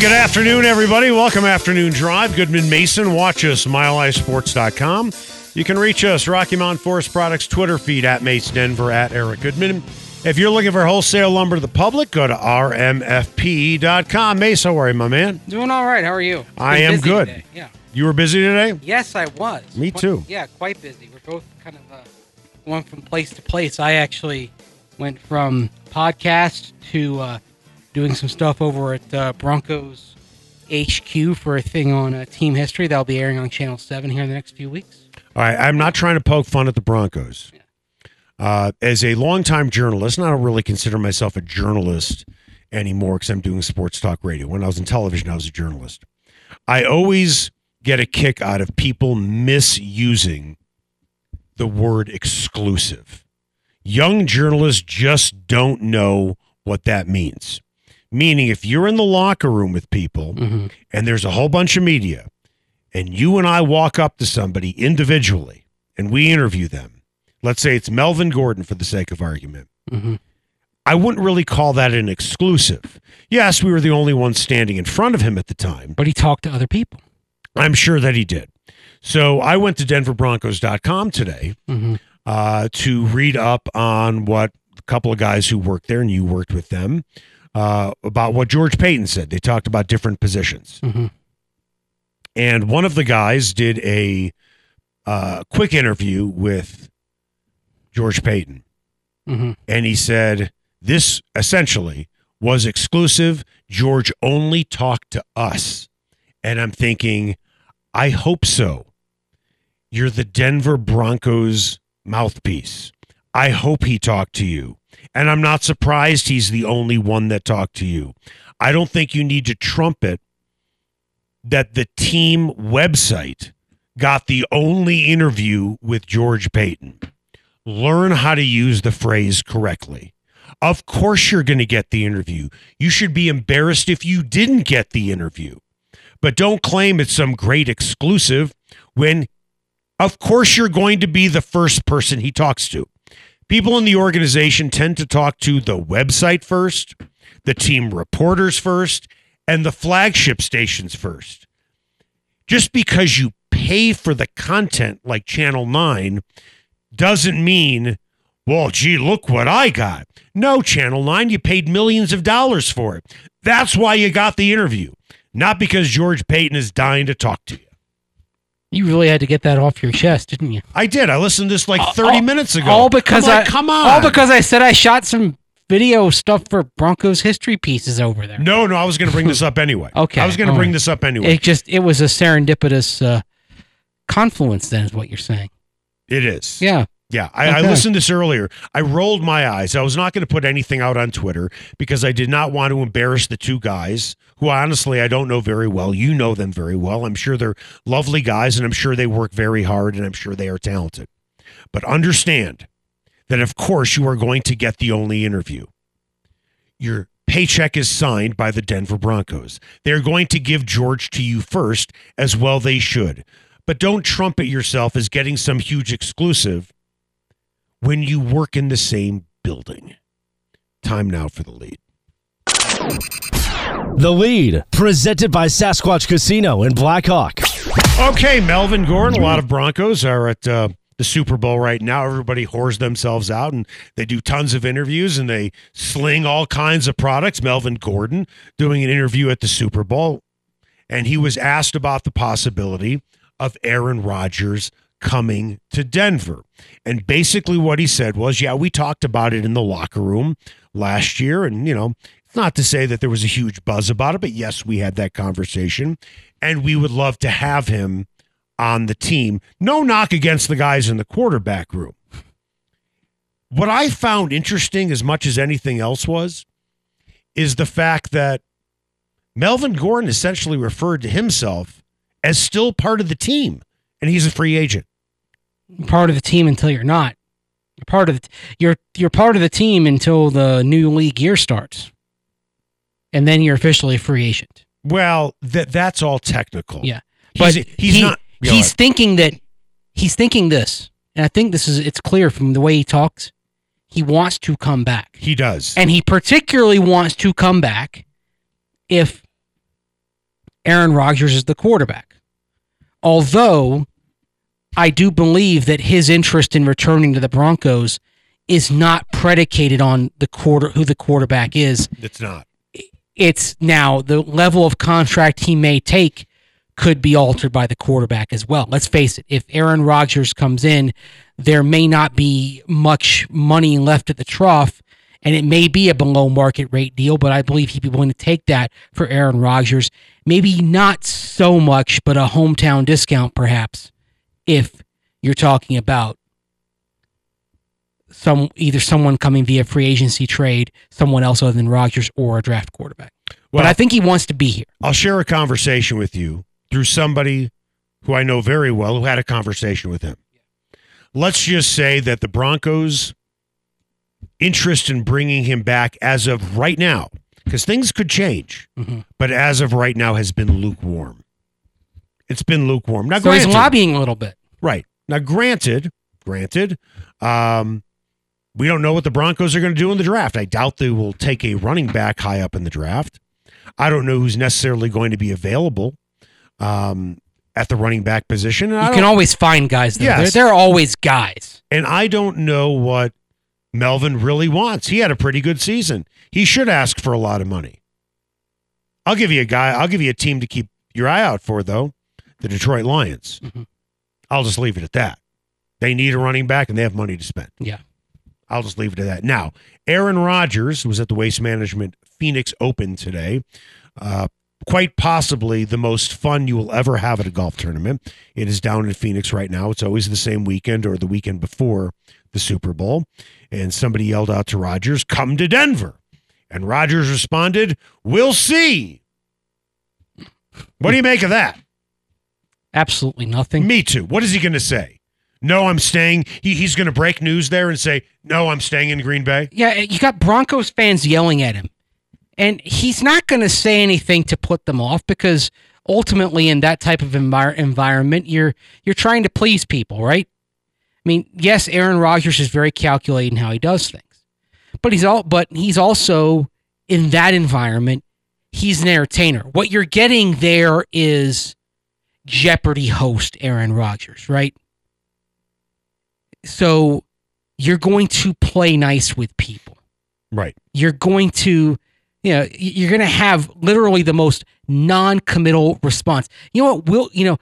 Good afternoon, everybody. Welcome Afternoon Drive. Goodman Mason. Watch us, milehighsports.com. You can reach us, Rocky Mountain Forest Products Twitter feed at Mace Denver at Eric Goodman. If you're looking for wholesale lumber to the public, go to rmfp.com. Mace, how are you, my man? Doing all right. How are you? I am good. today. Yeah. You were busy today? Yes, I was. Me Quite- too. Yeah, quite busy. We're both kind of uh, going from place to place. I actually went from podcast to uh, doing some stuff over at uh, Broncos HQ for a thing on uh, team history that'll be airing on Channel Seven here in the next few weeks. All right, I'm not trying to poke fun at the Broncos. Uh, as a longtime journalist, and I don't really consider myself a journalist anymore because I'm doing sports talk radio. When I was in television, I was a journalist. I always get a kick out of people misusing the word exclusive. Young journalists just don't know what that means. Meaning, if you're in the locker room with people mm-hmm. and there's a whole bunch of media, and you and I walk up to somebody individually and we interview them, let's say it's Melvin Gordon for the sake of argument, mm-hmm. I wouldn't really call that an exclusive. Yes, we were the only ones standing in front of him at the time. But he talked to other people. I'm sure that he did. So I went to denverbroncos.com today mm-hmm. uh, to read up on what a couple of guys who worked there, and you worked with them, uh, about what George Paton said. They talked about different positions. And one of the guys did a uh, quick interview with George Paton. Mhm. And he said, This essentially was exclusive. George only talked to us. And I'm thinking, I hope so. You're the Denver Broncos mouthpiece. I hope he talked to you. And I'm not surprised he's the only one that talked to you. I don't think you need to trumpet that the team website got the only interview with George Paton. Learn how to use the phrase correctly. Of course, you're going to get the interview. You should be embarrassed if you didn't get the interview. But don't claim it's some great exclusive when, of course, you're going to be the first person he talks to. People in the organization tend to talk to the website first, the team reporters first, and the flagship stations first. Just because you pay for the content like Channel 9 doesn't mean, well, gee, look what I got. No, Channel 9, you paid millions of dollars for it. That's why you got the interview, not because George Paton is dying to talk to you. You really had to get that off your chest, didn't you? I did. I listened to this like 30 all- minutes ago. All because like, I come on. All because I said I shot some video stuff for Broncos history pieces over there. No, no, I was going to bring this up anyway. Okay, I was going to bring this up anyway. It just it was a serendipitous uh, confluence. Then is what you're saying. it is. Yeah. Yeah, I, I listened to this earlier. I rolled my eyes. I was not going to put anything out on Twitter because I did not want to embarrass the two guys who honestly I don't know very well. You know them very well. I'm sure they're lovely guys and I'm sure they work very hard and I'm sure they are talented. But understand that, of course, you are going to get the only interview. Your paycheck is signed by the Denver Broncos. They're going to give George to you first, as well they should. But don't trumpet yourself as getting some huge exclusive when you work in the same building. Time now for the lead. The lead, presented by Sasquatch Casino in Blackhawk. Okay, Melvin Gordon. A lot of Broncos are at uh, the Super Bowl right now. Everybody whores themselves out and they do tons of interviews and they sling all kinds of products. Melvin Gordon doing an interview at the Super Bowl, and he was asked about the possibility of Aaron Rodgers coming to Denver. And basically, what he said was, Yeah, we talked about it in the locker room last year. And, you know, it's not to say that there was a huge buzz about it, but yes, we had that conversation. And we would love to have him on the team. No knock against the guys in the quarterback room. What I found interesting as much as anything else was, is the fact that Melvin Gordon essentially referred to himself as still part of the team, and he's a free agent. Part of the team until you're not. You're part of the, you're you're part of the team until the new league year starts, and then you're officially a free agent. Well, that that's all technical. Yeah, but he's he- not. He's ahead. thinking that he's thinking this, and I think this is it's clear from the way he talks. He wants to come back, he does. and he particularly wants to come back if Aaron Rodgers is the quarterback. Although I do believe that his interest in returning to the Broncos is not predicated on the quarter who the quarterback is. it's not. It's now the level of contract he may take could be altered by the quarterback as well. Let's face it, if Aaron Rodgers comes in, there may not be much money left at the trough, and it may be a below market rate deal, but I believe he'd be willing to take that for Aaron Rodgers. Maybe not so much, but a hometown discount perhaps, if you're talking about some either someone coming via free agency trade, someone else other than Rodgers, or a draft quarterback. Well, but I think he wants to be here. I'll share a conversation with you through somebody who I know very well who had a conversation with him. Let's just say that the Broncos' interest in bringing him back as of right now, because things could change, Mhm. but as of right now has been lukewarm. It's been lukewarm. Now, So he's lobbying a little bit. Right. Now, granted, granted, um, we don't know what the Broncos are going to do in the draft. I doubt they will take a running back high up in the draft. I don't know who's necessarily going to be available um, at the running back position. And You can always find guys there. Yes. There, there are always guys. and I don't know what Melvin really wants. He had a pretty good season. He should ask for a lot of money. I'll give you a guy, I'll give you a team to keep your eye out for, though the Detroit Lions. Mhm. I'll just leave it at that. They need a running back and they have money to spend. Yeah. I'll just leave it at that. Now, Aaron Rodgers was at the Waste Management Phoenix Open today. Uh, quite possibly the most fun you will ever have at a golf tournament. It is down in Phoenix right now. It's always the same weekend or the weekend before the Super Bowl. And somebody yelled out to Rodgers, Come to Denver. And Rodgers responded, We'll see. What do you make of that? Absolutely nothing. Me too. What is he going to say? No, I'm staying. He, he's going to break news there and say, No, I'm staying in Green Bay. Yeah, you got Broncos fans yelling at him. And he's not going to say anything to put them off because ultimately in that type of envir- environment you're you're trying to please people, right? I mean, yes, Aaron Rodgers is very calculating how he does things. But he's all but he's also in that environment, he's an entertainer. What you're getting there is Jeopardy host Aaron Rodgers, right? So you're going to play nice with people Right. you're going to you know you're going to have literally the most non-committal response you know what We'll, you know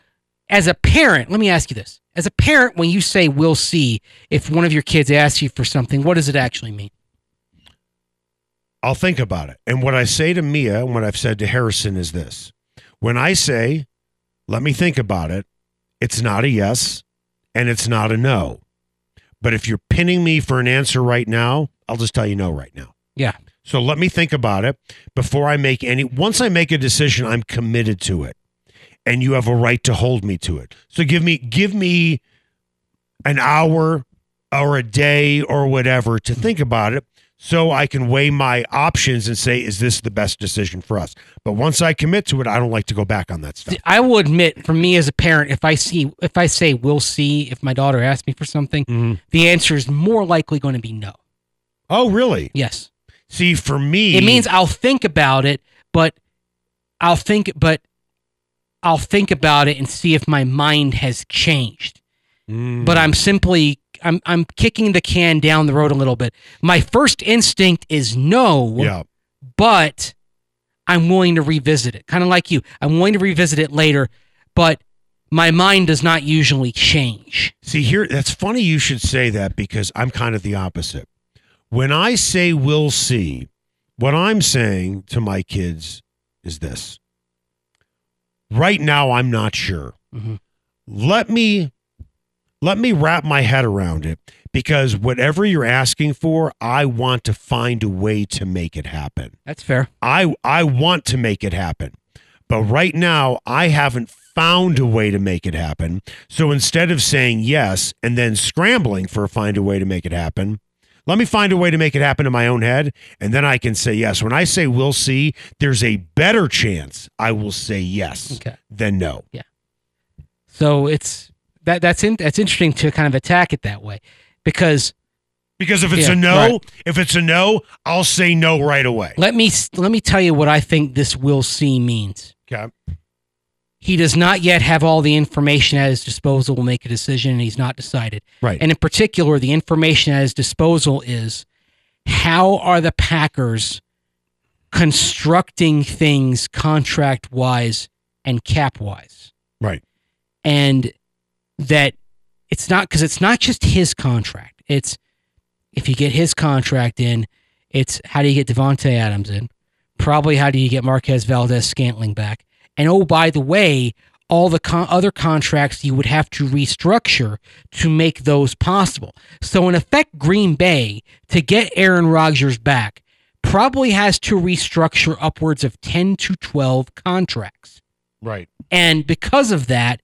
as a parent let me ask you this as a parent when you say we'll see if one of your kids asks you for something what does it actually mean I'll think about it. And what I say to Mia and what I've said to Harrison is this when I say, let me think about it, it's not a yes and it's not a no. But if you're pinning me for an answer right now, I'll just tell you no right now. yeah So let me think about it before I make any. Once I make a decision, I'm committed to it, and you have a right to hold me to it. So give me give me an hour or a day or whatever to think about it, so I can weigh my options and say, is this the best decision for us? But once I commit to it, I don't like to go back on that stuff. i will admit for me as a parent if i see if i say we'll see if my daughter asks me for something Mhm. the answer is more likely going to be no Oh, really? yes See, for me, It means I'll think about it, but I'll think, but I'll think about it and see if my mind has changed. Mm. But I'm simply, I'm, I'm kicking the can down the road a little bit. My first instinct is no, yeah. but I'm willing to revisit it. Kind of like you, I'm willing to revisit it later, but my mind does not usually change. See, here, that's funny you should say that because I'm kind of the opposite. When I say we'll see, what I'm saying to my kids is this. Right now, I'm not sure. Mhm. Let me let me wrap my head around it because whatever you're asking for, I want to find a way to make it happen. That's fair. I I want to make it happen. But right now, I haven't found a way to make it happen. So instead of saying yes and then scrambling for a find a way to make it happen, let me find a way to make it happen in my own head, and then I can say yes. When I say we'll see, there's a better chance I will say yes Okay. than no. Yeah. So it's that that's in, that's interesting to kind of attack it that way because Because if it's Yeah, a no, right. if it's a no, I'll say no right away. let me let me tell you what I think this will see means. Okay. He does not yet have all the information at his disposal to make a decision, and he's not decided. Right. And in particular, the information at his disposal is how are the Packers constructing things contract wise and cap wise? right. And that it's not because it's not just his contract. It's if you get his contract in, it's how do you get Davante Adams in? Probably how do you get Marquez Valdes-Scantling back? And oh, by the way, all the con- other contracts you would have to restructure to make those possible. So, in effect, Green Bay, to get Aaron Rodgers back, probably has to restructure upwards of 10 to 12 contracts. Right. And because of that,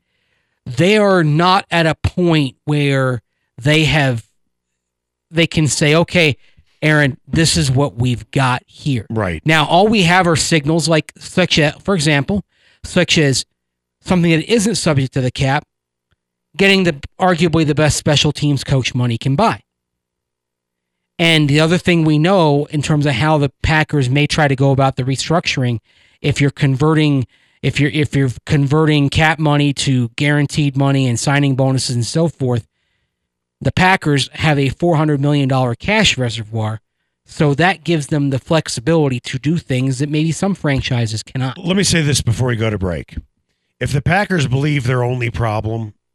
they are not at a point where they have they can say, okay, Aaron, this is what we've got here. Right. Now, all we have are signals like such as, for example, such as something that isn't subject to the cap, getting the arguably the best special teams coach money can buy. And the other thing we know in terms of how the Packers may try to go about the restructuring, if you're converting if you're if you're converting cap money to guaranteed money and signing bonuses and so forth, the Packers have a four hundred million dollar cash reservoir. So that gives them the flexibility to do things that maybe some franchises cannot. Let me say this before we go to break. If the Packers believe their only problem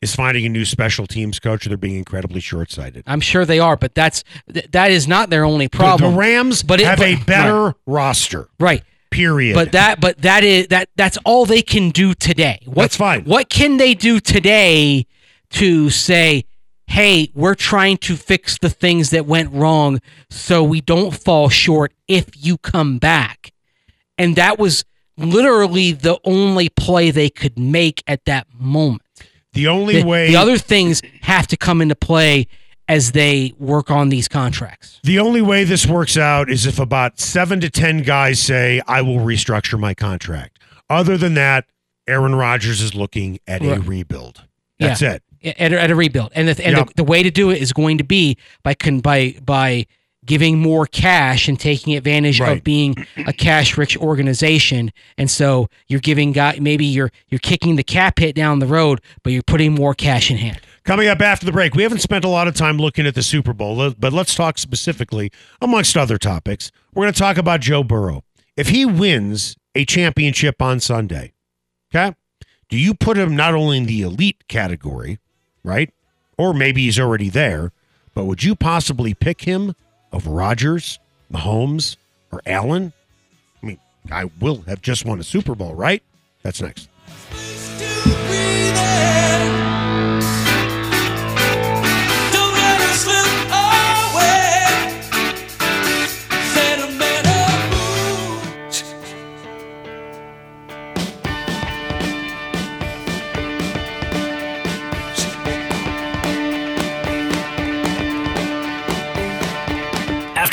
is finding a new special teams coach, they're being incredibly short sighted. I'm sure they are, but that's th- that is not their only problem. the Rams But it- have a but- better roster. right. Period. But that but that is that that's all they can do today. What, That's fine. What can they do today to say, "Hey, we're trying to fix the things that went wrong so we don't fall short if you come back." And that was literally the only play they could make at that moment. the only The, way the other things have to come into play as they work on these contracts. The only way this works out is if about seven to 10 guys say, I will restructure my contract. Other than that, Aaron Rodgers is looking at a Right. rebuild. That's it. at, a- at a rebuild, and the, and Yep. the, the way to do it is going to be by con, by by giving more cash and taking advantage Right. of being a cash rich organization. And so you're giving guy maybe you're you're kicking the cap hit down the road, but you're putting more cash in hand. Coming up after the break, we haven't spent a lot of time looking at the Super Bowl, but let's talk specifically, amongst other topics. We're going to talk about Joe Burrow. If he wins a championship on Sunday, okay, do you put him not only in the elite category, right? Or maybe he's already there, but would you possibly pick him of Rodgers, Mahomes, or Allen? I mean, I will have just won a Super Bowl, right? That's next.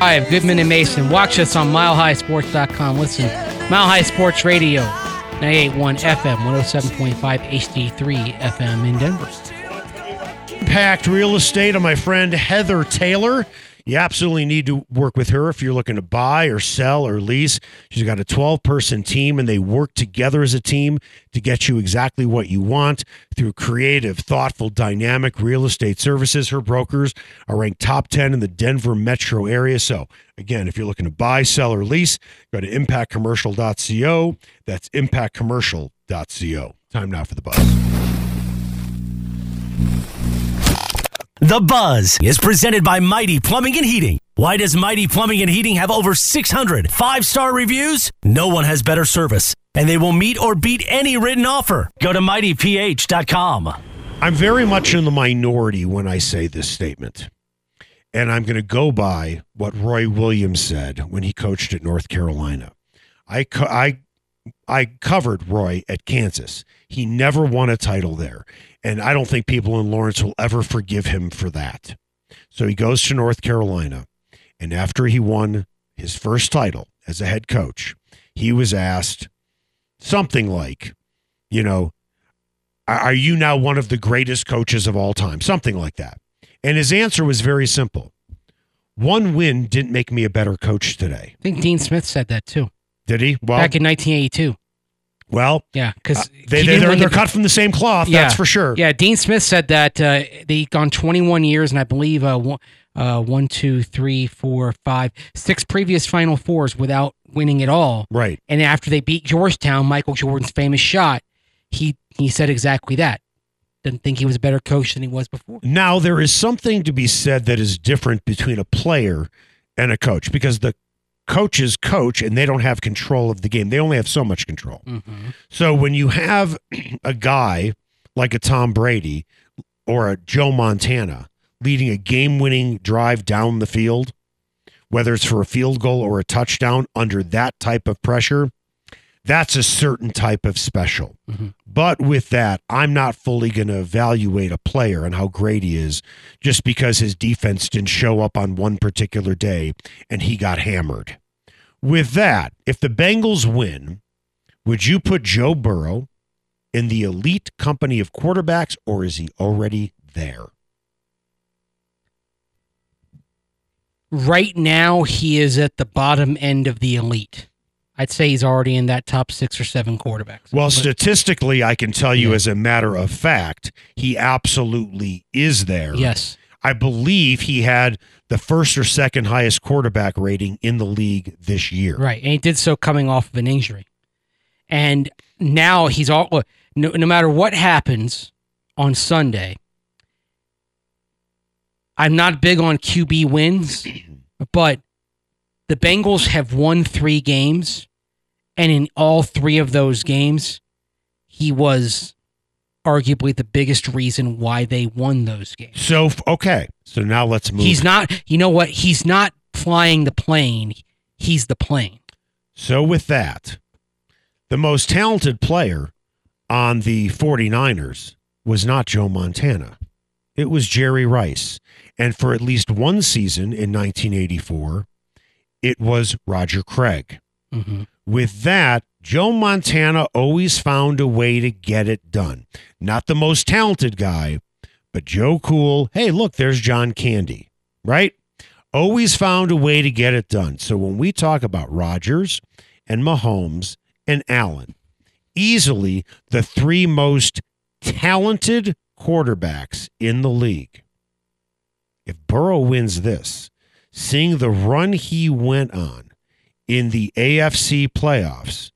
I'm Goodman and Mason. Watch us on milehighsports.com. Listen, Mile High Sports Radio, 981 FM, 107.5 HD3 FM in Denver. Impact Real Estate on my friend Heather Taylor. You absolutely need to work with her if you're looking to buy or sell or lease. She's got a 12 person team and they work together as a team to get you exactly what you want through creative, thoughtful, dynamic real estate services. Her brokers are ranked top 10 in the Denver metro area. So, again, if you're looking to buy, sell, or lease, go to impactcommercial.co. That's impactcommercial.co. Time now for the buzz. The Buzz is presented by Mighty Plumbing and Heating. Why does Mighty Plumbing and Heating have over 600 five star reviews? No one has better service, and they will meet or beat any written offer. Go to mightyph.com. I'm very much in the minority when I say this statement. And I'm going to go by what Roy Williams said when he coached at North Carolina. I, co- I, I covered Roy at Kansas. He never won a title there. And I don't think people in Lawrence will ever forgive him for that. So he goes to North Carolina. And after he won his first title as a head coach, he was asked something like, you know, are you now one of the greatest coaches of all time? Something like that. And his answer was very simple. One win didn't make me a better coach today. I think Dean Smith said that too Did he? Well, back in 1982. Well, Yeah, because uh, they, they, they're, they're cut from the same cloth. that's for sure. Yeah, Dean Smith said that uh, they'd gone 21 years, and I believe uh, one, uh, one, two, three, four, five, six previous Final Fours without winning at all. Right. And after they beat Georgetown, Michael Jordan's famous shot, he he said exactly that. Didn't think he was a better coach than he was before. Now, there is something to be said that is different between a player and a coach because the coaches coach and they don't have control of the game. They only have so much control. Mm-hmm. So when you have a guy like a Tom Brady or a Joe Montana leading a game winning drive down the field, whether it's for a field goal or a touchdown under that type of pressure, that's a certain type of special. Mm-hmm. But with that, I'm not fully going to evaluate a player and how great he is just because his defense didn't show up on one particular day and he got hammered. With that, if the Bengals win, would you put Joe Burrow in the elite company of quarterbacks or is he already there? Right now, he is at the bottom end of the elite. I'd say he's already in that top six or seven quarterbacks. Well, But- statistically, I can tell you Yeah. as a matter of fact, he absolutely is there. yes, I believe he had the first or second highest quarterback rating in the league this year. right, and he did so coming off of an injury, and now he's all. No, no matter what happens on Sunday, I'm not big on QB wins, but the Bengals have won three games, and in all three of those games, he was arguably the biggest reason why they won those games. So okay, so now let's move. He's not, you know what? He's not flying the plane. He's the plane. So with that, the most talented player on the 49ers was not Joe Montana. It was Jerry Rice. And for at least one season in 1984, it was Roger Craig. hmm With that, Joe Montana always found a way to get it done. Not the most talented guy, but Joe Cool. Hey, look, there's John Candy, right? Always found a way to get it done. So when we talk about Rodgers and Mahomes and Allen, easily the three most talented quarterbacks in the league. If Burrow wins this, seeing the run he went on in the AFC playoffs,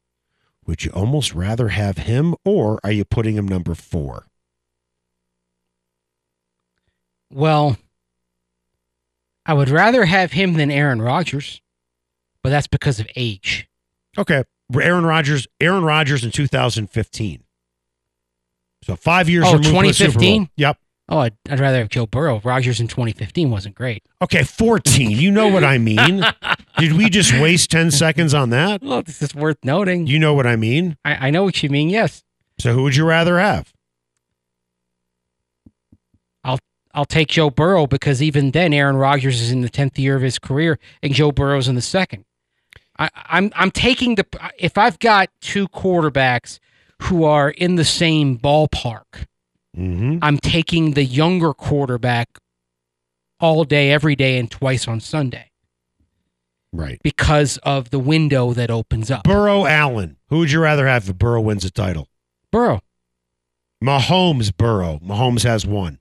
would you almost rather have him or are you putting him number four? Well, I would rather have him than Aaron Rodgers, but that's because of age. Okay. Aaron Rodgers, Aaron Rodgers in 2015. So five years Oh, removed from the Super Bowl. 2015? Yep. Oh, I'd, I'd rather have Joe Burrow. Rodgers in 2015 wasn't great. Okay, 14. You know what I mean. Did we just waste 10 seconds on that? Well, this is worth noting. You know what I mean. I, I know what you mean. Yes, So who would you rather have? I'll take Joe Burrow because even then, Aaron Rodgers is in the 10th year of his career, and Joe Burrow's in the second. I, I'm I'm taking the if I've got two quarterbacks who are in the same ballpark, Mm-hmm. I'm taking the younger quarterback all day, every day, and twice on Sunday Right. because of the window that opens up. Burrow Allen. Who would you rather have if Burrow wins a title? Burrow, Mahomes Burrow. Mahomes has one.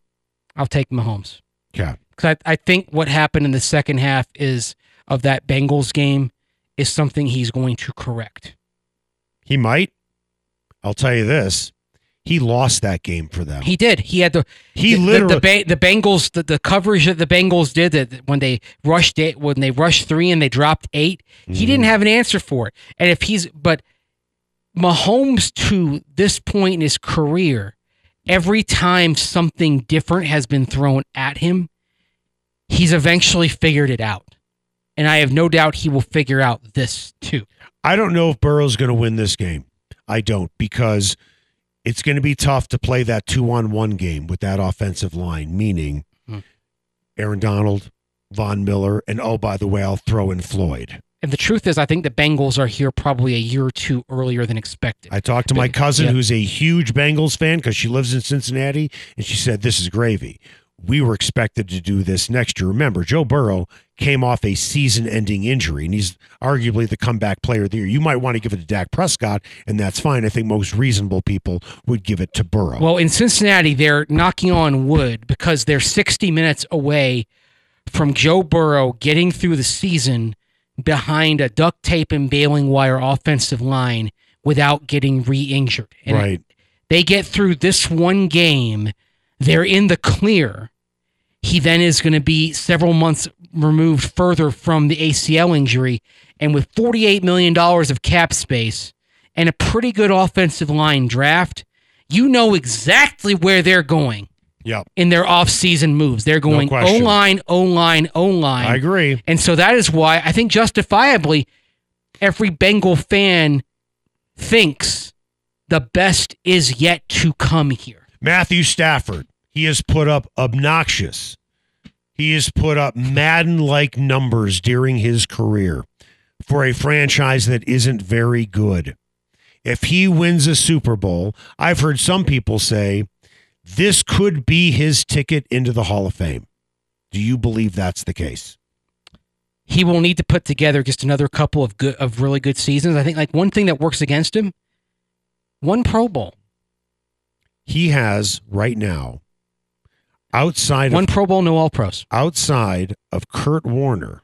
I'll take Mahomes. Yeah. because I, I think what happened in the second half is of that Bengals game is something he's going to correct. He might. I'll tell you this. He lost that game for them. He did. He had the He the, literally the, the, the Bengals the, the coverage that the Bengals did that when they rushed it when they rushed three and they dropped 8 He didn't Mm-hmm. have an answer for it. And if he's but Mahomes to this point in his career, every time something different has been thrown at him, he's eventually figured it out. And I have no doubt he will figure out this too. I don't know if Burrow's going to win this game. I don't because it's going to be tough to play that two on one game with that offensive line, meaning Hmm. Aaron Donald, Von Miller, and oh, by the way, I'll throw in Floyd. And the truth is, I think the Bengals are here probably a year or two earlier than expected. I talked to my cousin yeah. who's a huge Bengals fan because she lives in Cincinnati, and she said, This is gravy. We were expected to do this next year. Remember, Joe Burrow came off a season ending injury, and he's arguably the comeback player of the year. You might want to give it to Dak Prescott, and that's fine. I think most reasonable people would give it to Burrow. Well, in Cincinnati, they're knocking on wood because they're 60 minutes away from Joe Burrow getting through the season behind a duct tape and baling wire offensive line without getting re-injured. Right. they get through this one game, they're in the clear. He then is going to be several months removed further from the ACL injury. And with $48 million of cap space and a pretty good offensive line draft, you know exactly where they're going Yep. in their offseason moves. They're going O question. line, O line, O line. I agree. And so that is why I think justifiably every Bengal fan thinks the best is yet to come here. Matthew Stafford, he has put up obnoxious. He has put up Madden like numbers during his career for a franchise that isn't very good. If he wins a Super Bowl, I've heard some people say this could be his ticket into the Hall of Fame. Do you believe that's the case? He will need to put together just another couple of good of really good seasons. I think like one thing that works against him, one Pro Bowl. He has right now outside of One of Pro Bowl, no all pros. outside of Kurt Warner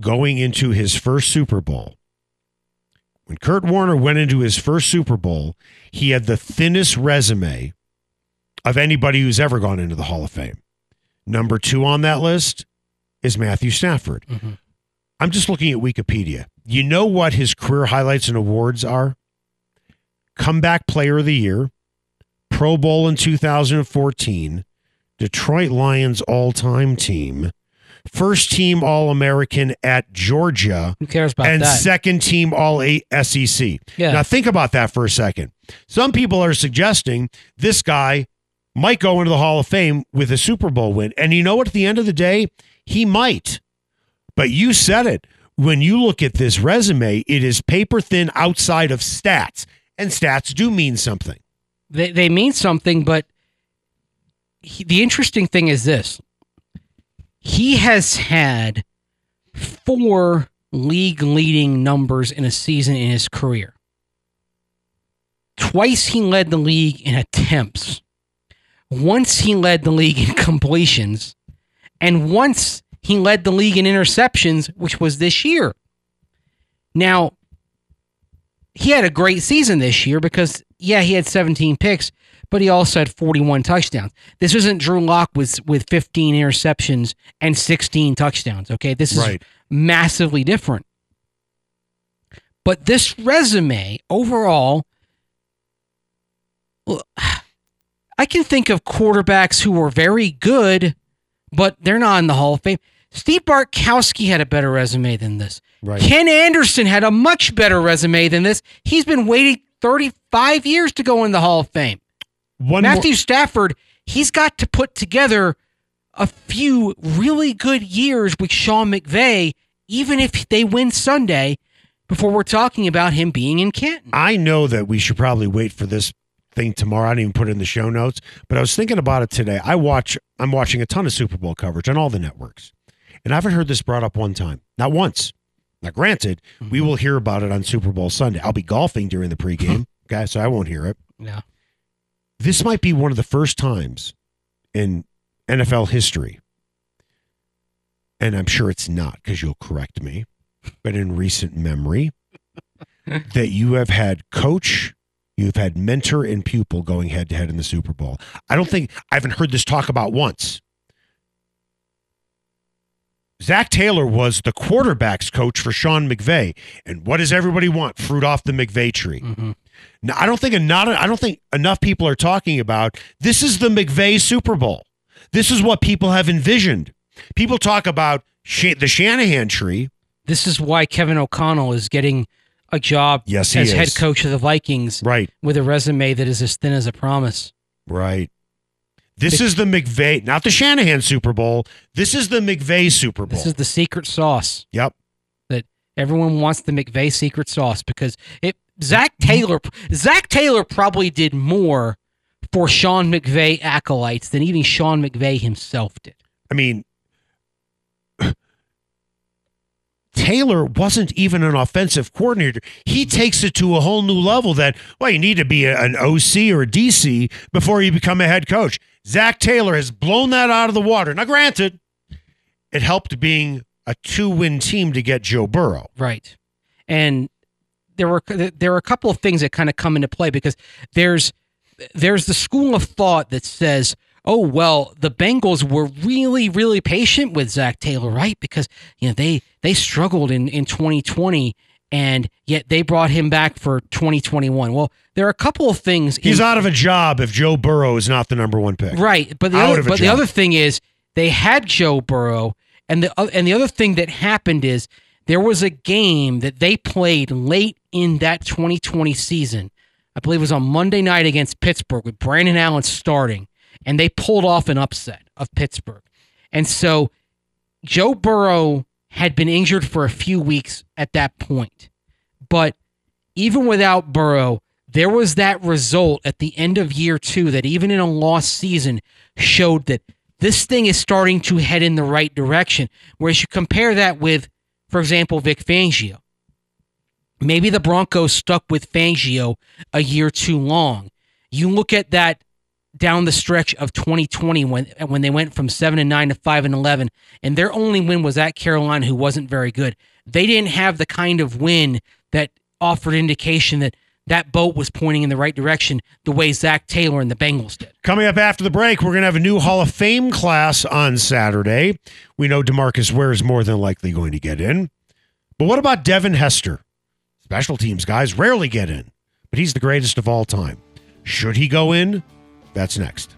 going into his first Super Bowl. When Kurt Warner went into his first Super Bowl, he had the thinnest resume of anybody who's ever gone into the Hall of Fame. Number two on that list is Matthew Stafford. Mhm. I'm just looking at Wikipedia. You know what his career highlights and awards are? Comeback Player of the Year, Pro Bowl in 2014, Detroit Lions all time team, first team All American at Georgia, Who cares about and that? second team All SEC. Yeah. Now, think about that for a second. Some people are suggesting this guy might go into the Hall of Fame with a Super Bowl win. And you know what? At the end of the day, he might. But you said it. When you look at this resume, it is paper thin outside of stats. And stats do mean something. They, they mean something, but he, the interesting thing is this he has had four league leading numbers in a season in his career. Twice he led the league in attempts. Once he led the league in completions. And once he led the league in interceptions, which was this year. Now, he had a great season this year because yeah, he had 17 picks, but he also had 41 touchdowns. This isn't Drew Lock with with 15 interceptions and 16 touchdowns. Okay, this is Right. massively different. But this resume overall, I can think of quarterbacks who were very good, but they're not in the Hall of Fame. Steve Bartkowski had a better resume than this. Right. Ken Anderson had a much better resume than this. He's been waiting 35 years to go in the Hall of Fame. One Matthew Stafford, he's got to put together a few really good years with Sean McVay, even if they win Sunday, before we're talking about him being in Canton. I know that we should probably wait for this thing tomorrow. I didn't even put it in the show notes, but I was thinking about it today. I watch. I'm watching a ton of Super Bowl coverage on all the networks, and I haven't heard this brought up one time, not once. Now, granted, we mm-hmm. will hear about it on Super Bowl Sunday. I'll be golfing during the pregame, okay, so I won't hear it. Yeah. This might be one of the first times in NFL history, and I'm sure it's not because you'll correct me, but in recent memory, that you have had coach, you've had mentor and pupil going head to head in the Super Bowl. I don't think I haven't heard this talk about once. Zac Taylor was the quarterback's coach for Sean McVay, and what does everybody want? Fruit off the McVay tree. Mhm. Now, I don't think not. I don't think enough people are talking about this. Is the McVay Super Bowl? This is what people have envisioned. People talk about Sha- the Shanahan tree. This is why Kevin O'Connell is getting a job Yes, as head coach of the Vikings Right, with a resume that is as thin as a promise. right. This is the McVay, not the Shanahan Super Bowl. This is the McVay Super Bowl. This is the secret sauce yep. that everyone wants the McVay secret sauce because it Zac Taylor Zac Taylor probably did more for Sean McVay acolytes than even Sean McVay himself did. I mean, Taylor wasn't even an offensive coordinator. He takes it to a whole new level that, well, you need to be a- an OC or a DC before you become a head coach. Zac Taylor has blown that out of the water. Now, granted, it helped being a two win team to get Joe Burrow. Right. And there were there are a couple of things that kind of come into play because there's there's the school of thought that says, "Oh well, the Bengals were really really patient with Zac Taylor, right? Because you know they they struggled in in 2020." And yet they brought him back for 2021. Well, there are a couple of things. He's in- out of a job if Joe Burrow is not the number one pick. Right, but the Out other, of a but the other thing is they had Joe Burrow, and the and the other thing that happened is there was a game that they played late in that 2020 season. I believe it was on Monday night against Pittsburgh with Brandon Allen starting, and they pulled off an upset of Pittsburgh, and so Joe Burrow had been injured for a few weeks at that point, but even without Burrow, there was that result at the end of year two that even in a lost season showed that this thing is starting to head in the right direction. Whereas you compare that with, for example, Vic Fangio. Maybe the Broncos stuck with Fangio a year too long. You look at that down the stretch of 2020 when when they went from 7 and 9 to 5 and 11 and their only win was at Carolina who wasn't very good. They didn't have the kind of win that offered indication that that boat was pointing in the right direction the way Zac Taylor and the Bengals did. Coming up after the break, we're going to have a new Hall of Fame class on Saturday. We know Demarcus Ware is more than likely going to get in. But what about Devin Hester? Special teams guys rarely get in, but he's the greatest of all time. Should he go in? That's next.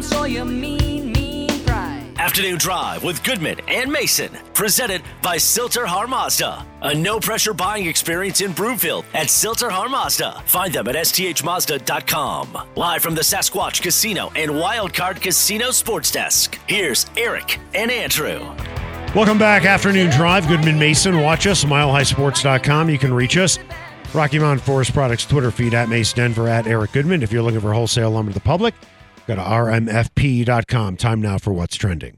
Sawyer, mean. Afternoon Drive with Goodman and Mason. Presented by Sill-TerHar Mazda. A no pressure buying experience in Broomfield at Sill-TerHar Mazda. Find them at sthmazda.com. Live from the Sasquatch Casino and Wildcard Casino Sports Desk. Here's Eric and Andrew. Welcome back, Afternoon Drive. Goodman Mason. Watch us, milehighsports.com. You can reach us. Rocky Mountain Forest Products Twitter feed at Mace Denver at Eric Goodman. If you're looking for wholesale lumber to the public, go to rmfp.com. Time now for what's trending.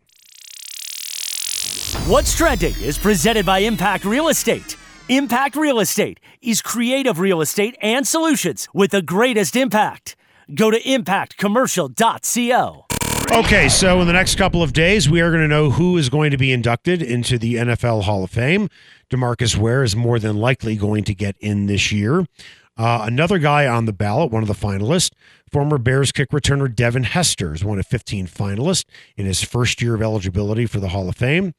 What's Trending is presented by Impact Real Estate. Impact Real Estate is creative real estate and solutions with the greatest impact. Go to impactcommercial.co. Okay, so in the next couple of days, we are going to know who is going to be inducted into the NFL Hall of Fame. Demarcus Ware is more than likely going to get in this year. Uh, another guy on the ballot, one of the finalists, former Bears kick returner Devin Hester is one of 15 finalists in his first year of eligibility for the Hall of Fame.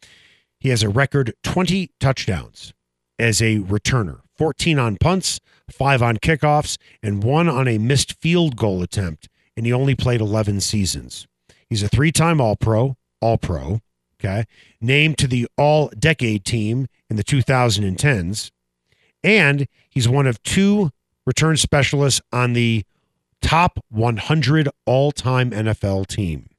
He has a record 20 touchdowns as a returner 14 on punts, five on kickoffs, and one on a missed field goal attempt. And he only played 11 seasons. He's a three time All Pro, All Pro, okay, named to the All Decade team in the 2010s, And he's one of two return specialists on the top 100 all time NFL team.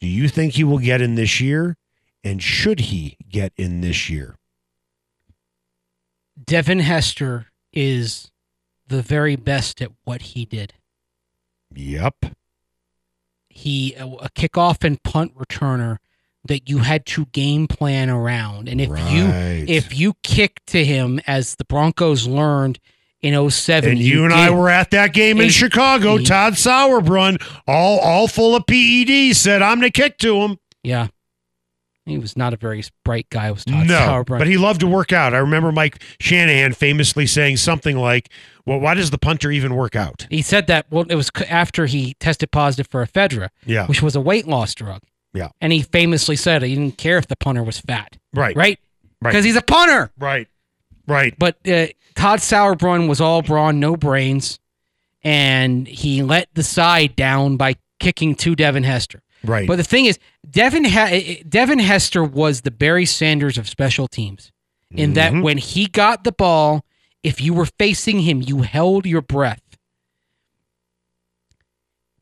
Do you think he will get in this year? And should he get in this year? Devin Hester is the very best at what he did. Yep. He a a kickoff and punt returner that you had to game plan around. And if you if you kick to him as the Broncos learned in 07 And you and I were at that game in Chicago. he- Todd Sauerbrun, all all full of PEDs, said, "I'm going to kick to him." Yeah. He was not a very bright guy was Todd no, Sauerbrun. but he loved to work out. I remember Mike Shanahan famously saying something like, "Well, why does the punter even work out?" He said that well, it was after he tested positive for ephedra, Yeah, which was a weight loss drug. Yeah. and he famously said he didn't care if the punter was fat, right, right? Right. Because he's a punter. right, right. But uh, Todd Sauerbrun was all brawn, no brains, and he let the side down by kicking to Devin Hester. Right. But the thing is, Devin he- Devin Hester was the Barry Sanders of special teams, in that Mhm. when he got the ball, if you were facing him, you held your breath.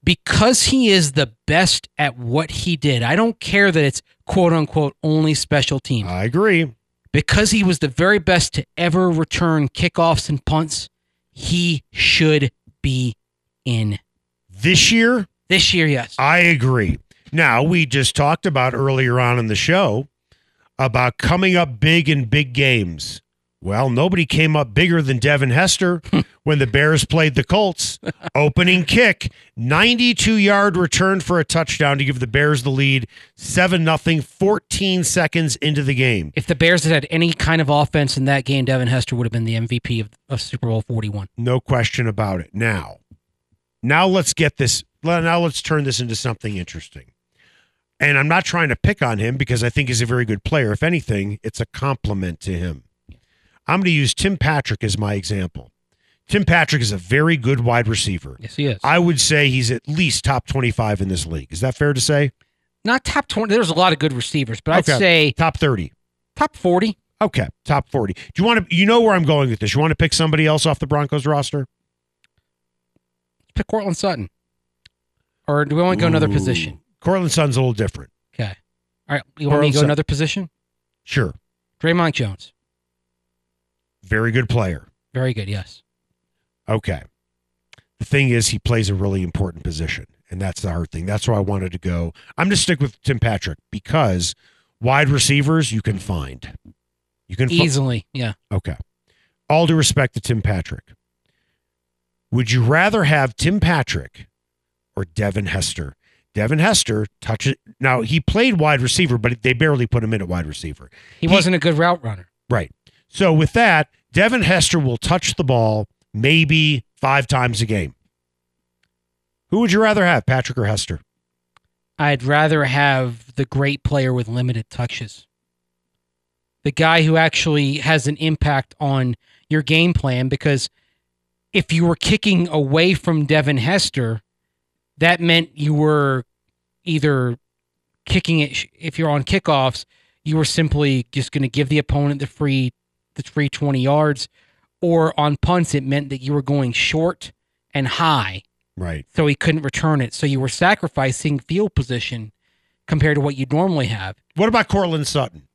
Because he is the best at what he did, I don't care that it's quote unquote only special teams. I agree. Because he was the very best to ever return kickoffs and punts, he should be in. This year, This year, yes. I agree. Now, we just talked about earlier on in the show about coming up big in big games. Well, nobody came up bigger than Devin Hester when the Bears played the Colts. Opening kick, 92 yard return for a touchdown to give the Bears the lead, 7 0, 14 seconds into the game. If the Bears had had any kind of offense in that game, Devin Hester would have been the MVP of, of Super Bowl 41. No question about it. Now, now let's get this. Now let's turn this into something interesting. And I'm not trying to pick on him because I think he's a very good player. If anything, it's a compliment to him. I'm going to use Tim Patrick as my example. Tim Patrick is a very good wide receiver. Yes, he is. I would say he's at least top 25 in this league. Is that fair to say? Not top 20. There's a lot of good receivers, but I'd Okay. say Top 30. top 40. Okay, top 40. Do you want to you know where I'm going with this? You want to pick somebody else off the Broncos roster? Pick Courtland Sutton. Or do we want to go another position? Courtland Sutton's a little different. Okay. All right. You want me to go Sutton. another position? Sure. Dre'Mont Jones. Very good player. Very good. Yes. Okay. The thing is, he plays a really important position, and that's the hard thing. That's why I wanted to go. I'm going to stick with Tim Patrick because wide receivers you can find. You can fi- Easily. Yeah. Okay. All due respect to Tim Patrick. Would you rather have Tim Patrick or Devin Hester? Devin Hester touches. Now he played wide receiver, but they barely put him in at wide receiver. He, He- wasn't a good route runner. Right. So with that, Devin Hester will touch the ball maybe five times a game. Who would you rather have, Patrick or Hester? I'd rather have the great player with limited touches. The guy who actually has an impact on your game plan because if you were kicking away from Devin Hester, that meant you were either kicking it if you're on kickoffs, you were simply just going to give the opponent the free the free 20 yards or on punts it meant that you were going short and high Right. so he couldn't return it. So you were sacrificing field position compared to what you'd normally have. What about Courtland Sutton?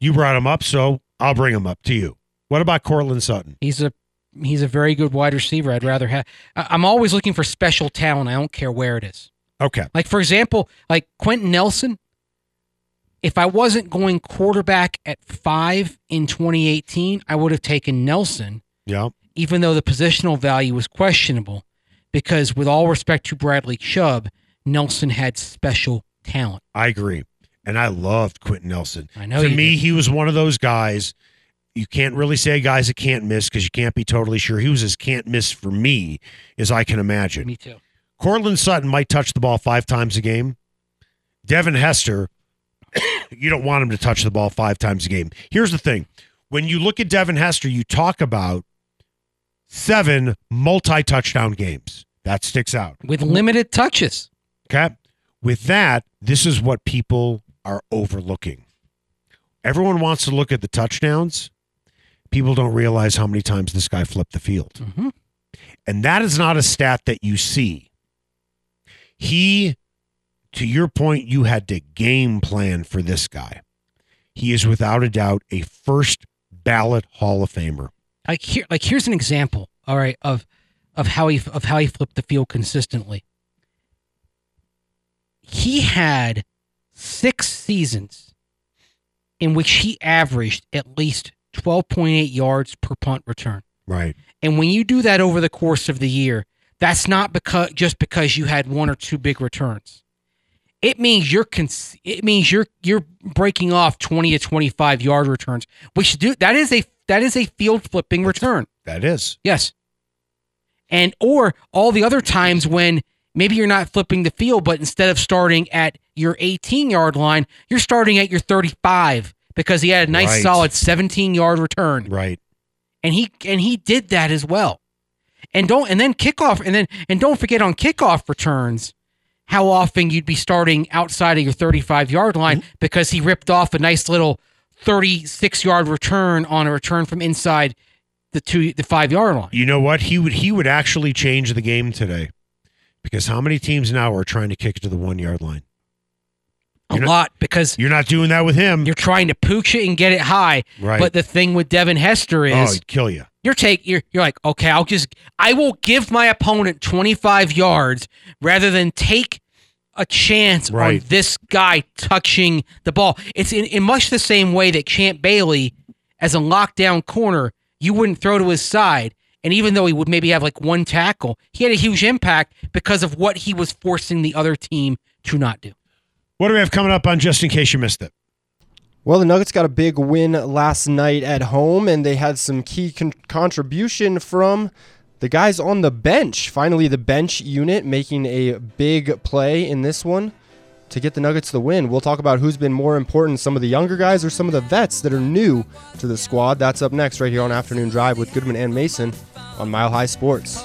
You brought him up, so I'll bring him up to you. What about Courtland Sutton? He's a he's a very good wide receiver. I'd rather have. I'm always looking for special talent. I don't care where it is. Okay. Like for example, like Quenton Nelson. If I wasn't going quarterback at five in 2018, I would have taken Nelson, Yeah. even though the positional value was questionable. Because with all respect to Bradley Chubb, Nelson had special talent. I agree. And I loved Quenton Nelson. I know to me, did. he was one of those guys. You can't really say guys that can't miss because you can't be totally sure. He was as can't miss for me as I can imagine. Me too. Courtland Sutton might touch the ball five times a game. Devin Hester, you don't want him to touch the ball five times a game. Here's the thing when you look at Devin Hester, you talk about seven multi touchdown games. That sticks out. With limited touches. Okay. With that, this is what people are overlooking. everyone wants to look at the touchdowns. People don't realize how many times this guy flipped the field. Mhm. And that is not a stat that you see. He, to your point, you had to game plan for this guy. He is without a doubt a first ballot Hall of Famer. like here like here's an example all right of of how he of how he flipped the field consistently he had six seasons in which he averaged at least 12.8 yards per punt return Right. and when you do that over the course of the year that's not because just because you had one or two big returns it means you're cons- it means you're you're breaking off 20 to 25 yard returns which do that is a that is a field flipping return That is. Yes. And or all the other times when maybe you're not flipping the field, but instead of starting at your 18 yard line, you're starting at your 35 because he had a nice Right. solid 17 yard return. Right. And he and he did that as well. And don't and then kickoff and then and don't forget on kickoff returns how often you'd be starting outside of your 35 yard line mm-hmm. because he ripped off a nice little 36 yard return on a return from inside the two the 5 yard line. You know what? He would he would actually change the game today. Because how many teams now are trying to kick it to the one yard line? a not- lot because You're not doing that with him. you're trying to pooch it and get it high. Right. But the thing with Devin Hester oh, is he'd kill you. You're take you're you're like, okay, I'll just I will give my opponent 25 yards rather than take a chance Right. on this guy touching the ball. It's in, in much the same way that Champ Bailey, as a lockdown corner, you wouldn't throw to his side. And even though he would maybe have like one tackle, he had a huge impact because of what he was forcing the other team to not do. What do we have coming up on just in case you missed it? Well, the Nuggets got a big win last night at home, and they had some key con- contribution from the guys on the bench. Finally, the bench unit making a big play in this one to get the Nuggets the win. We'll talk about who's been more important, some of the younger guys or some of the vets that are new to the squad. That's up next right here on Afternoon Drive with Goodman and Mason on Mile High Sports.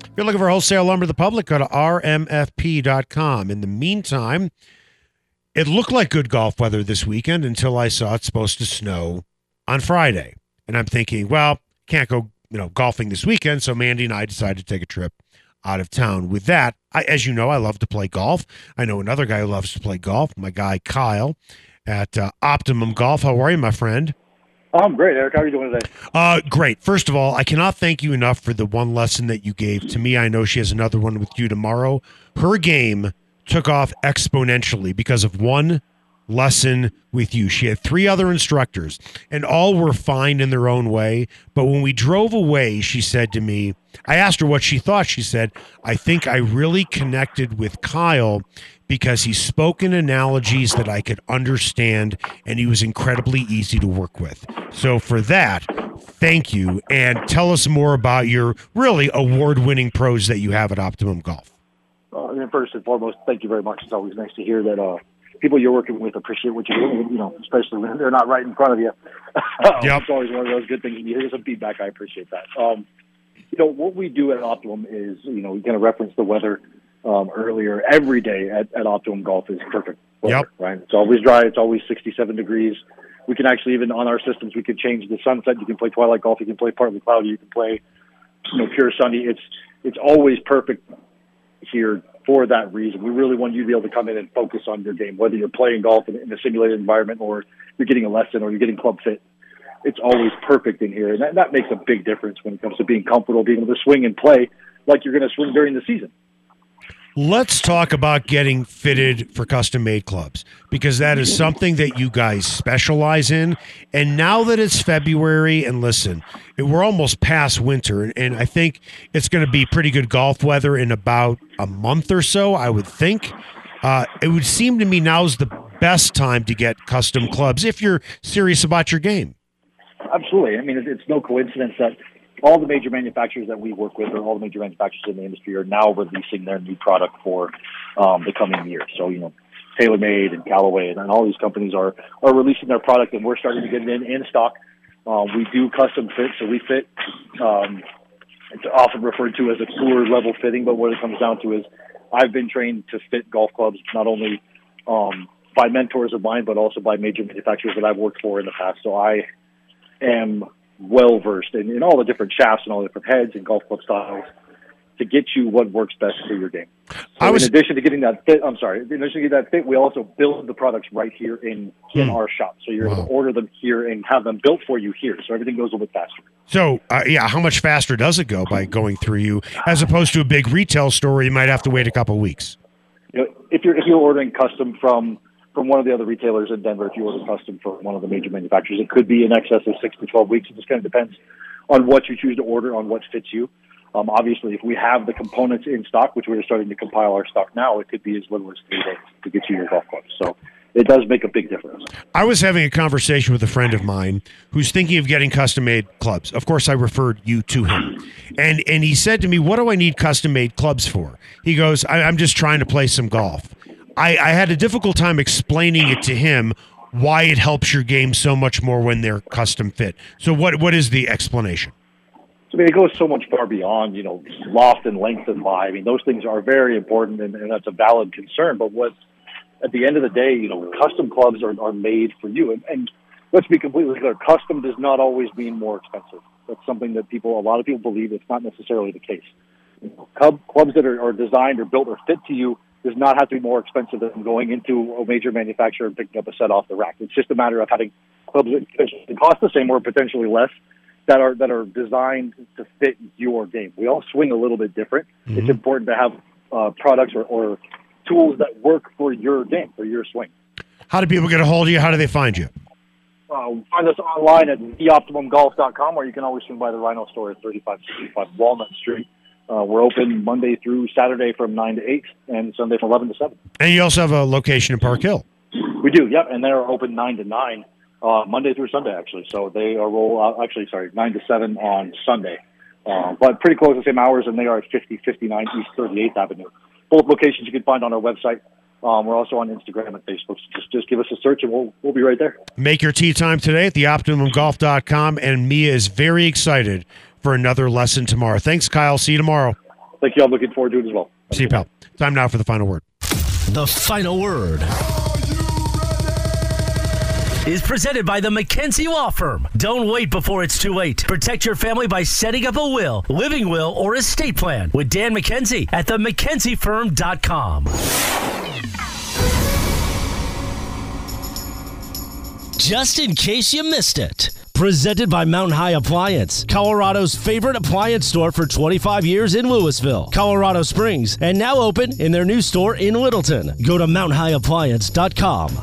If you're looking for wholesale lumber to the public, go to rmfp.com. In the meantime, it looked like good golf weather this weekend until I saw it's supposed to snow on Friday. And I'm thinking, well, can't go, you know, golfing this weekend. So Mandy and I decided to take a trip out of town. With that, I, as you know, I love to play golf. I know another guy who loves to play golf, my guy Kyle at uh, Optimum Golf. How are you, my friend? I'm great, Eric. How are you doing today? Uh, great. First of all, I cannot thank you enough for the one lesson that you gave to me. I know she has another one with you tomorrow. Her game took off exponentially because of one lesson with you. She had three other instructors, and all were fine in their own way. But when we drove away, she said to me, I asked her what she thought. She said, I think I really connected with Kyle because he spoke in analogies that I could understand, and he was incredibly easy to work with. So, for that, thank you. And tell us more about your really award winning pros that you have at Optimum Golf. Uh, and first and foremost, thank you very much. It's always nice to hear that uh, people you're working with appreciate what you're doing. You know, especially when they're not right in front of you. Yep. It's always one of those good things. When you hear some feedback, I appreciate that. Um, you know, what we do at Optimum is, you know, we kind of reference the weather um, earlier. Every day at, at Optimum Golf is perfect weather, Yep. right? It's always dry. It's always 67 degrees. We can actually even on our systems we can change the sunset. You can play twilight golf. You can play partly cloudy. You can play, you know, pure sunny. It's it's always perfect here for that reason. We really want you to be able to come in and focus on your game, whether you're playing golf in, in a simulated environment or you're getting a lesson or you're getting club fit. It's always perfect in here, and that, that makes a big difference when it comes to being comfortable, being able to swing and play like you're going to swing during the season. Let's talk about getting fitted for custom made clubs because that is something that you guys specialize in. And now that it's February, and listen, we're almost past winter, and- I think it's going to be pretty good golf weather in about a month or so, I would think. Uh, it would seem to me now's the best time to get custom clubs if you're serious about your game. Absolutely. I mean, it's no coincidence that all the major manufacturers that we work with, or all the major manufacturers in the industry, are now releasing their new product for um, the coming year. So, you know, TaylorMade and Callaway and, all these companies are are releasing their product, and we're starting to get it in in stock. Um, we do custom fit, so we fit. Um, it's often referred to as a cooler level fitting, but what it comes down to is I've been trained to fit golf clubs not only um, by mentors of mine, but also by major manufacturers that I've worked for in the past. So I am well versed in, in all the different shafts and all the different heads and golf club styles to get you what works best for your game. So I was- in addition to getting that fit, I'm sorry, in addition to getting that fit, we also build the products right here in in Hmm. our shop. So you're able to order them here and have them built for you here. So everything goes a little bit faster. So, uh, yeah, how much faster does it go by going through you as opposed to a big retail store you might have to wait a couple weeks? you know, if you're if you're ordering custom from from one of the other retailers in Denver, if you order custom from one of the major manufacturers, it could be in excess of six to twelve weeks. It just kind of depends on what you choose to order, on what fits you. Um, obviously, if we have the components in stock, which we're starting to compile our stock now, it could be as little as three days to get you your golf clubs. So it does make a big difference. I was having a conversation with a friend of mine who's thinking of getting custom made clubs. Of course, I referred you to him. And and he said to me, What do I need custom made clubs for? He goes, I, I'm just trying to play some golf. I, I had a difficult time explaining it to him why it helps your game so much more when they're custom fit. So what what is the explanation? I mean, it goes so much far beyond, you know, loft and length and lie. I mean, those things are very important, and, and that's a valid concern. But what, at the end of the day, you know, custom clubs are, are made for you. And, and let's be completely clear: custom does not always mean more expensive. That's something that people, a lot of people believe. It's not necessarily the case. You know, club, clubs that are, are designed or built or fit to you does not have to be more expensive than going into a major manufacturer and picking up a set off the rack. It's just a matter of having clubs that cost the same or potentially less that are that are designed to fit your game. We all swing a little bit different. It's important to have uh, products or, or tools that work for your game, for your swing. How do people get a hold of you? How do they find you? Uh, find us online at theoptimumgolf.com, or you can always swing by the RiNo store at 3565 Walnut Street. Uh, we're open Monday through Saturday from 9 to 8 and Sunday from 11 to 7. And you also have a location in Park Hill. We do, yep, and they're open 9 to 9, uh, Monday through Sunday, actually. So they are roll out, actually, sorry, 9 to 7 on Sunday. Uh, but pretty close to the same hours, and they are at 5059 East 38th Avenue. Both locations you can find on our website. Um, we're also on Instagram and Facebook. So just, just give us a search, and we'll, we'll be right there. Make your tee time today at theoptimumgolf.com. And Mia is very excited for another lesson tomorrow. Thanks, Kyle. See you tomorrow. Thank you. I'm looking forward to it as well. See you, pal. Time now for the final word. The final word is presented by the McKenzie Law Firm. Don't wait before it's too late. Protect your family by setting up a will, living will, or estate plan with Dan McKenzie at the McKenzieFirm.com. Just in case you missed it. Presented by Mountain High Appliance, Colorado's favorite appliance store for 25 years in Louisville, Colorado Springs, and now open in their new store in Littleton. Go to mountainhighappliance.com.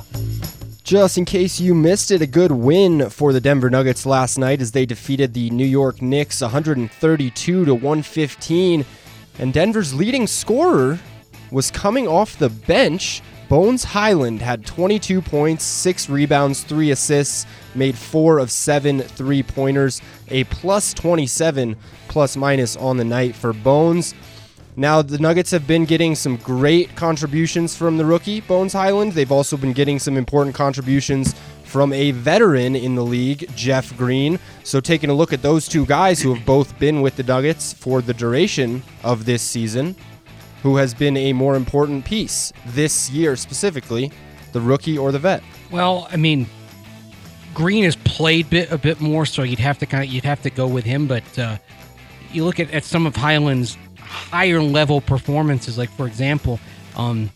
Just in case you missed it, a good win for the Denver Nuggets last night as they defeated the New York Knicks 132 to 115. And Denver's leading scorer was coming off the bench. Bones Hyland had 22 points, 6 rebounds, 3 assists, made 4 of 7 three pointers, a plus 27 plus minus on the night for Bones. Now, the Nuggets have been getting some great contributions from the rookie, Bones Hyland. They've also been getting some important contributions from a veteran in the league, Jeff Green. So, taking a look at those two guys who have both been with the Nuggets for the duration of this season, who has been a more important piece this year specifically, the rookie or the vet? Well, I mean, Green has played bit a bit more, so you'd have to kind of you'd have to go with him. But uh, you look at, at some of Hyland's higher level performances, like for example, um,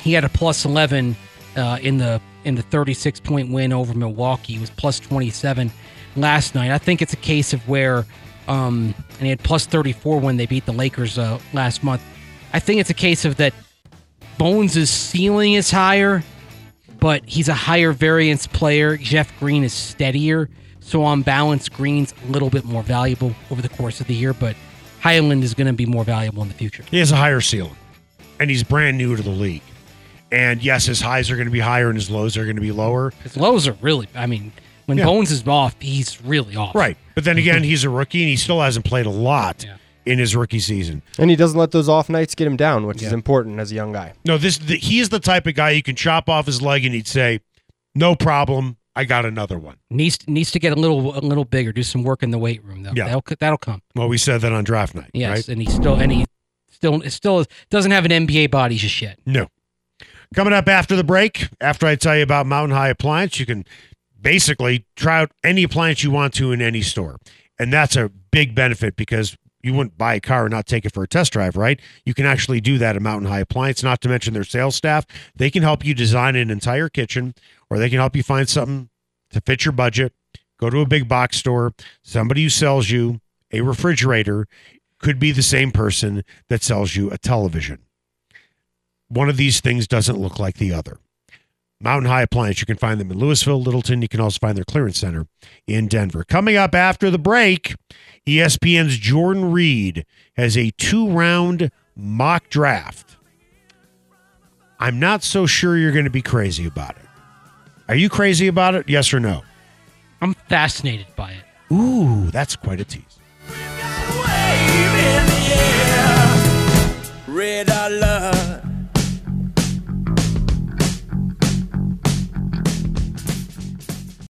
he had a plus eleven uh, in the in the thirty six point win over Milwaukee. He was plus twenty seven last night. I think it's a case of where, um, and he had plus thirty four when they beat the Lakers uh, last month. I think it's a case of that Bones' ceiling is higher, but he's a higher variance player. Jeff Green is steadier. So on balance, Green's a little bit more valuable over the course of the year, but Hyland is going to be more valuable in the future. He has a higher ceiling, and he's brand new to the league. And yes, his highs are going to be higher and his lows are going to be lower. His lows are really, I mean, when Yeah. Bones is off, he's really off. Right. But then again, he's a rookie and he still hasn't played a lot Yeah. in his rookie season. And he doesn't let those off nights get him down, which is important as a young guy. No, this the, he is the type of guy you can chop off his leg and he'd say, "No problem, I got another one." Needs needs to get a little a little bigger, do some work in the weight room though. Yeah. That'll that'll come. Well, we said that on draft night, Yes, right? and he still and he still it still doesn't have an NBA body just yet. No. Coming up after the break, after I tell you about Mountain High Appliance, you can basically try out any appliance you want to in any store. And that's a big benefit because you wouldn't buy a car and not take it for a test drive, right? You can actually do that at Mountain High Appliance, not to mention their sales staff. They can help you design an entire kitchen or they can help you find something to fit your budget. Go to a big box store, somebody who sells you a refrigerator could be the same person that sells you a television one of these things doesn't look like the other. Mountain High Appliance. You can find them in Louisville, Littleton. You can also find their clearance center in Denver. Coming up after the break, ESPN's Jordan Reid has a two round mock draft. I'm not so sure you're going to be crazy about it. Are you crazy about it? Yes or no? I'm fascinated by it. Ooh, that's quite a tease. Red, I love.